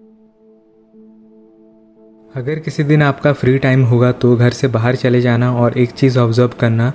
Thank you. अगर किसी दिन आपका फ्री टाइम होगा तो घर से बाहर चले जाना और एक चीज़ ऑब्ज़र्व करना,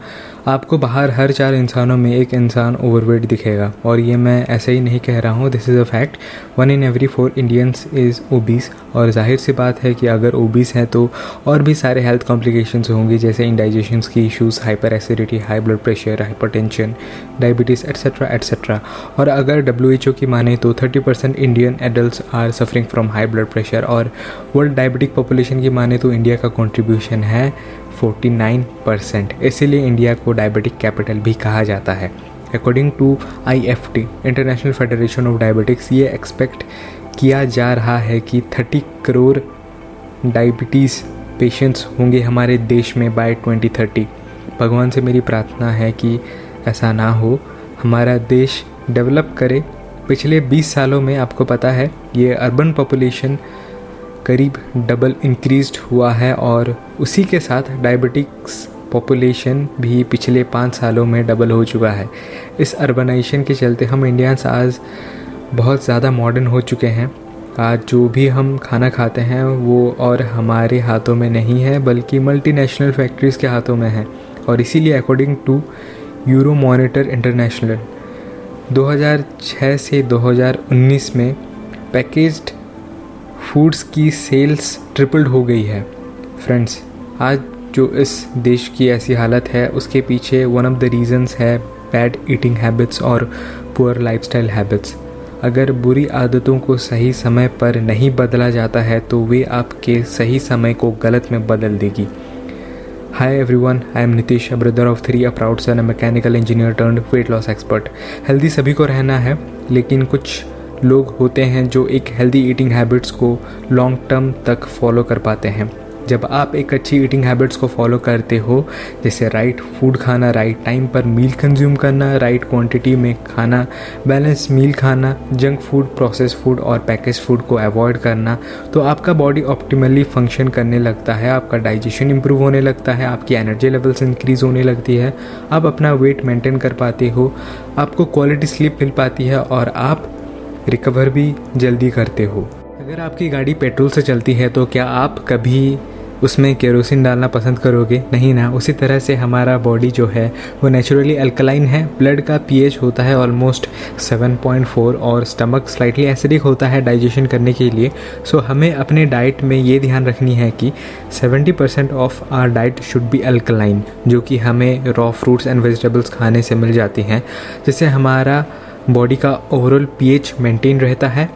आपको बाहर हर चार इंसानों में एक इंसान ओवरवेट दिखेगा। और ये मैं ऐसे ही नहीं कह रहा हूँ this is a fact one in every four Indians is obese और ज़ाहिर सी बात है कि अगर ओबीस हैं तो और भी सारे हेल्थ कॉम्प्लिकेशंस होंगी, जैसे इंडाइजेशन की issues hyperacidity high blood pressure hypertension diabetes etcetera etcetera और अगर डब्ल्यू एच ओ की माने तो thirty percent Indian adult are suffering from high blood pressure और वर्ल्ड डायबिटिक पॉपुलेशन की माने तो इंडिया का कॉन्ट्रीब्यूशन है 49 परसेंट इसीलिए इंडिया को डायबिटिक कैपिटल भी कहा जाता है। According to I F T international federation of diabetics ये एक्सपेक्ट किया जा रहा है कि 30 करोड़ डायबिटीज़ पेशेंट्स होंगे हमारे देश में बाय 2030 भगवान से मेरी प्रार्थना है कि ऐसा ना हो। हमारा देश डेवलप करे। पिछले 20 सालों में आपको पता है, ये अर्बन पॉपुलेशन करीब डबल इंक्रीज हुआ है और उसी के साथ डायबिटिक्स पॉपुलेशन भी पिछले पाँच सालों में डबल हो चुका है। इस अर्बनाइजेशन के चलते हम इंडियंस आज बहुत ज़्यादा मॉडर्न हो चुके हैं। आज जो भी हम खाना खाते हैं वो और हमारे हाथों में नहीं है, बल्कि मल्टीनेशनल फैक्ट्रीज़ के हाथों में है और इसीलिए according to Euromonitor international 2006 से 2019 में पैकेज्ड फूड्स की सेल्स ट्रिपल्ड हो गई है। फ्रेंड्स आज जो इस देश की ऐसी हालत है, उसके पीछे वन ऑफ़ द रीजंस है बैड ईटिंग हैबिट्स और पुअर लाइफस्टाइल हैबिट्स अगर बुरी आदतों को सही समय पर नहीं बदला जाता है तो वे आपके सही समय को गलत में बदल देगी। Hi everyone I am Nitish a brother of three a proud son a mechanical engineer turn weight loss expert healthy सभी को रहना है, लेकिन कुछ लोग होते हैं जो एक हेल्दी ईटिंग हैबिट्स को लॉन्ग टर्म तक फॉलो कर पाते हैं। जब आप एक अच्छी ईटिंग हैबिट्स को फॉलो करते हो, जैसे राइट फ़ूड खाना राइट टाइम पर मील कंज्यूम करना राइट क्वांटिटी में खाना बैलेंस मील खाना जंक फ़ूड प्रोसेस फ़ूड और पैकेज फ़ूड को अवॉइड करना तो आपका बॉडी ऑप्टिमली फ़ंक्शन करने लगता है, आपका डाइजेशन इंप्रूव होने लगता है, आपकी एनर्जी लेवल्स इंक्रीज होने लगती है, आप अपना वेट मेंटेन कर पाते हो, आपको क्वालिटी स्लीप मिल पाती है और आप रिकवर भी जल्दी करते हो। अगर आपकी गाड़ी पेट्रोल से चलती है तो क्या आप कभी उसमें केरोसिन डालना पसंद करोगे? नहीं ना। उसी तरह से हमारा बॉडी जो है, वो नेचुरली अल्कलाइन है। ब्लड का पीएच होता है ऑलमोस्ट 7.4 और स्टमक स्लाइटली एसिडिक होता है डाइजेशन करने के लिए। सो हमें अपने डाइट में ये ध्यान रखनी है कि 70 percent of our diet should be alkaline जो कि हमें रॉ फ्रूट्स एंड वेजिटेबल्स खाने से मिल जाती हैं। जिससे हमारा बॉडी का ओवरऑल पीएच मेंटेन रहता है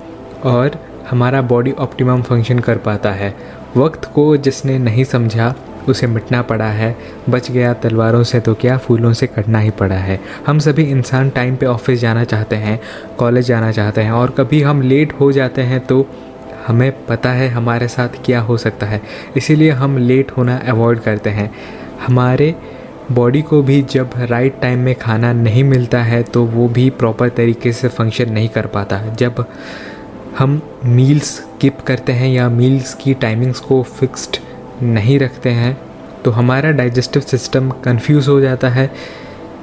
और हमारा बॉडी ऑप्टिमम फ़ंक्शन कर पाता है। वक्त को जिसने नहीं समझा, उसे मिटना पड़ा है। बच गया तलवारों से तो क्या फूलों से कटना ही पड़ा है। हम सभी इंसान टाइम पे ऑफ़िस जाना चाहते हैं कॉलेज जाना चाहते हैं और कभी हम लेट हो जाते हैं तो हमें पता है हमारे साथ क्या हो सकता है। इसीलिए हम लेट होना अवॉइड करते हैं। हमारे बॉडी को भी जब राइट टाइम में खाना नहीं मिलता है तो वो भी प्रॉपर तरीके से फ़ंक्शन नहीं कर पाता। जब हम मील्स स्किप करते हैं या मील्स की टाइमिंग्स को फिक्स्ड नहीं रखते हैं तो हमारा डाइजेस्टिव सिस्टम कंफ्यूज हो जाता है।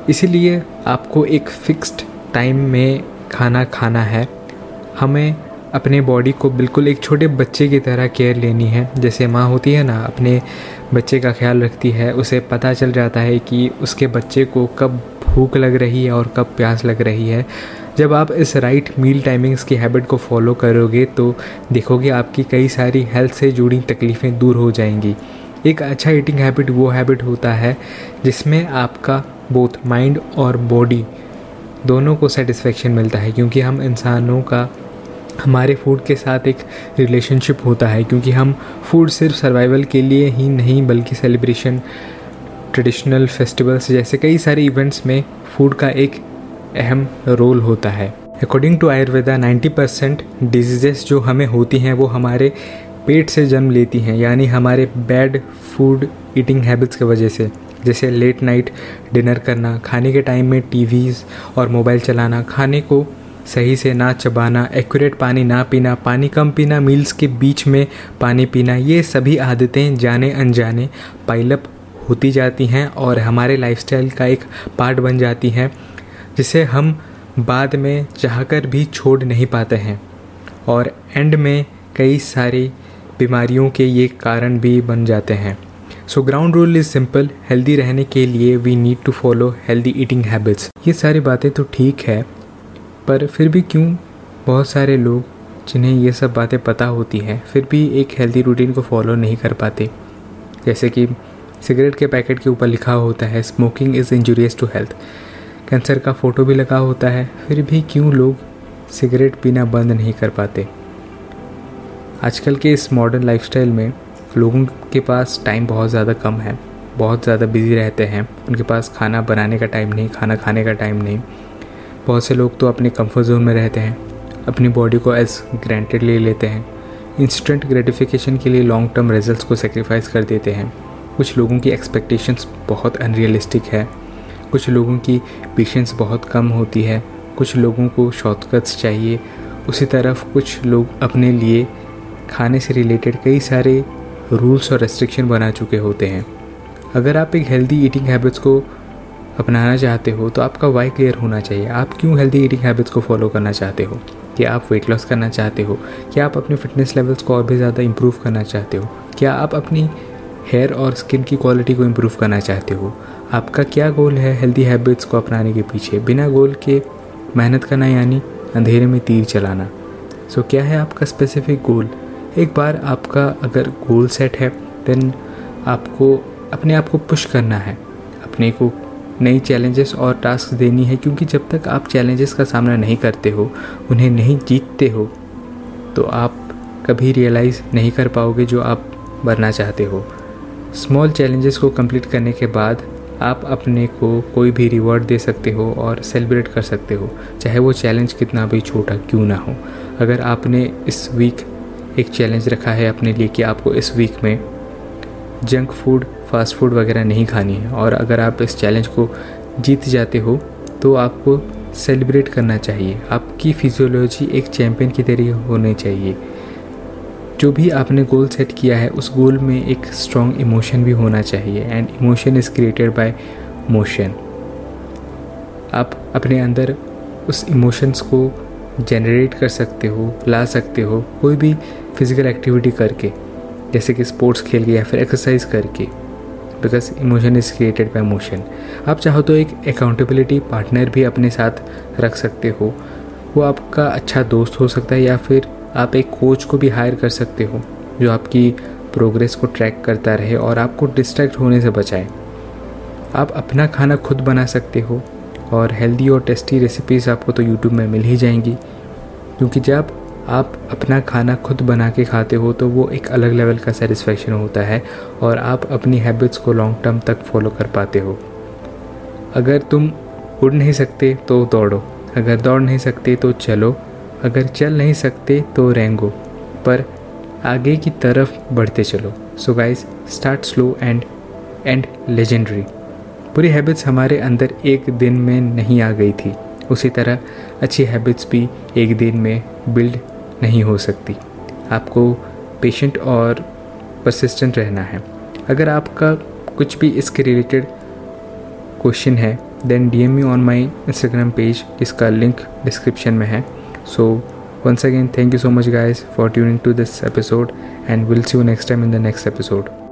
इसीलिए आपको एक फिक्स्ड टाइम में खाना खाना है। हमें अपने बॉडी को बिल्कुल एक छोटे बच्चे की तरह केयर लेनी है। जैसे माँ होती है ना, अपने बच्चे का ख्याल रखती है, उसे पता चल जाता है कि उसके बच्चे को कब भूख लग रही है और कब प्यास लग रही है। जब आप इस राइट मील टाइमिंग्स की हैबिट को फॉलो करोगे तो देखोगे आपकी कई सारी हेल्थ से जुड़ी तकलीफ़ें दूर हो जाएँगी। एक अच्छा ईटिंग हैबिट वो हैबिट होता है, जिसमें आपका बोथ माइंड और बॉडी दोनों को सेटिस्फेक्शन मिलता है, क्योंकि हम इंसानों का हमारे फ़ूड के साथ एक रिलेशनशिप होता है, क्योंकि हम फ़ूड सिर्फ़ सर्वाइवल के लिए ही नहीं, बल्कि सेलिब्रेशन ट्रेडिशनल फेस्टिवल्स जैसे कई सारे इवेंट्स में फ़ूड का एक अहम रोल होता है। According to Ayurveda 90 percent diseases जो हमें होती हैं, वो हमारे पेट से जन्म लेती हैं, यानी हमारे बैड फ़ूड ईटिंग हैबिट्स की वजह से। जैसे लेट नाइट डिनर करना, खाने के टाइम में टीवीज़ और मोबाइल चलाना, खाने को सही से ना चबाना एक्यूरेट पानी ना पीना, पानी कम पीना मील्स के बीच में पानी पीना, ये सभी आदतें जाने अनजाने पाइलअप होती जाती हैं और हमारे लाइफस्टाइल का एक पार्ट बन जाती हैं, जिसे हम बाद में चाहकर भी छोड़ नहीं पाते हैं। और एंड में कई सारी बीमारियों के ये कारण भी बन जाते हैं। So ground rule is simple healthy रहने के लिए we need to follow healthy eating habits ये सारी बातें तो ठीक है पर फिर भी क्यों बहुत सारे लोग जिन्हें ये सब बातें पता होती हैं, फिर भी एक हेल्दी रूटीन को फॉलो नहीं कर पाते। जैसे कि सिगरेट के पैकेट के ऊपर लिखा होता है smoking is injurious to health cancer का फ़ोटो भी लगा होता है, फिर भी क्यों लोग सिगरेट पीना बंद नहीं कर पाते? आजकल के इस मॉडर्न लाइफस्टाइल में लोगों के पास टाइम बहुत ज़्यादा कम है, बहुत ज़्यादा बिज़ी रहते हैं, उनके पास खाना बनाने का टाइम नहीं, खाना खाने का टाइम नहीं। बहुत से लोग तो अपने कंफर्ट जोन में रहते हैं, अपनी बॉडी को एज ग्रांटेड ले लेते हैं। इंस्टेंट ग्रेटिफिकेशन के लिए लॉन्ग टर्म रिजल्ट्स को सेक्रीफाइस कर देते हैं। कुछ लोगों की एक्सपेक्टेशंस बहुत अनरियलिस्टिक है। कुछ लोगों की पेशेंस बहुत कम होती है। कुछ लोगों को शॉर्टकट्स चाहिए। उसी तरफ़ कुछ लोग अपने लिए खाने से रिलेटेड कई सारे रूल्स और रेस्ट्रिक्शन बना चुके होते हैं। अगर आप एक हेल्दी ईटिंग हैबिट्स को अपनाना चाहते हो तो आपका वाई क्लियर होना चाहिए। आप क्यों हेल्दी ईटिंग हैबिट्स को फॉलो करना चाहते हो? क्या आप वेट लॉस करना चाहते हो? क्या आप अपने फिटनेस लेवल्स को और भी ज़्यादा इम्प्रूव करना चाहते हो? क्या आप अपनी हेयर और स्किन की क्वालिटी को इम्प्रूव करना चाहते हो? आपका क्या गोल है हेल्दी हैबिट्स को अपनाने के पीछे? बिना गोल के मेहनत करना यानी अंधेरे में तीर चलाना। सो so, क्या है आपका स्पेसिफिक गोल एक बार आपका अगर गोल सेट है देन आपको अपने आप को पुश करना है। अपने को नई चैलेंजेस और टास्क देनी है, क्योंकि जब तक आप चैलेंजेस का सामना नहीं करते हो, उन्हें नहीं जीतते हो तो आप कभी रियलाइज़ नहीं कर पाओगे जो आप बनना चाहते हो। स्मॉल चैलेंजेस को कंप्लीट करने के बाद आप अपने को कोई भी रिवॉर्ड दे सकते हो और सेलिब्रेट कर सकते हो, चाहे वो चैलेंज कितना भी छोटा क्यों ना हो। अगर आपने इस वीक एक चैलेंज रखा है अपने लिए कि आपको इस वीक में जंक फ़ूड फास्ट फ़ूड वगैरह नहीं खानी है। और अगर आप इस चैलेंज को जीत जाते हो तो आपको सेलिब्रेट करना चाहिए। आपकी फिजियोलॉजी एक चैम्पियन की तरह होनी चाहिए। जो भी आपने गोल सेट किया है, उस गोल में एक स्ट्रॉन्ग इमोशन भी होना चाहिए। And emotion is created by motion आप अपने अंदर उस इमोशंस को जनरेट कर सकते हो, ला सकते हो, कोई भी फ़िज़िकल एक्टिविटी करके। जैसे कि स्पोर्ट्स खेल के या फिर एक्सरसाइज करके। Because emotion is created by motion आप चाहो तो एक अकाउंटेबिलिटी पार्टनर भी अपने साथ रख सकते हो। वो आपका अच्छा दोस्त हो सकता है या फिर आप एक कोच को भी हायर कर सकते हो, जो आपकी प्रोग्रेस को ट्रैक करता रहे और आपको डिस्ट्रैक्ट होने से बचाए। आप अपना खाना खुद बना सकते हो और हेल्दी और टेस्टी रेसिपीज़ आपको तो यूट्यूब में मिल ही जाएँगी, क्योंकि जब आप अपना खाना खुद बना के खाते हो तो वो एक अलग लेवल का सेटिस्फेक्शन होता है और आप अपनी हैबिट्स को लॉन्ग टर्म तक फॉलो कर पाते हो। अगर तुम उड़ नहीं सकते तो दौड़ो। अगर दौड़ नहीं सकते तो चलो। अगर चल नहीं सकते तो रेंगो। पर आगे की तरफ़ बढ़ते चलो। So guys start slow and and legendary बुरी हैबिट्स हमारे अंदर एक दिन में नहीं आ गई थी। उसी तरह अच्छी हैबिट्स भी एक दिन में बिल्ड नहीं हो सकती। आपको पेशेंट और परसिस्टेंट रहना है। अगर आपका कुछ भी इसके रिलेटेड क्वेश्चन है then D M you on my Instagram page जिसका लिंक डिस्क्रिप्शन में है। So once again thank you so much guys for tuning to this episode and will see you next time in the next episode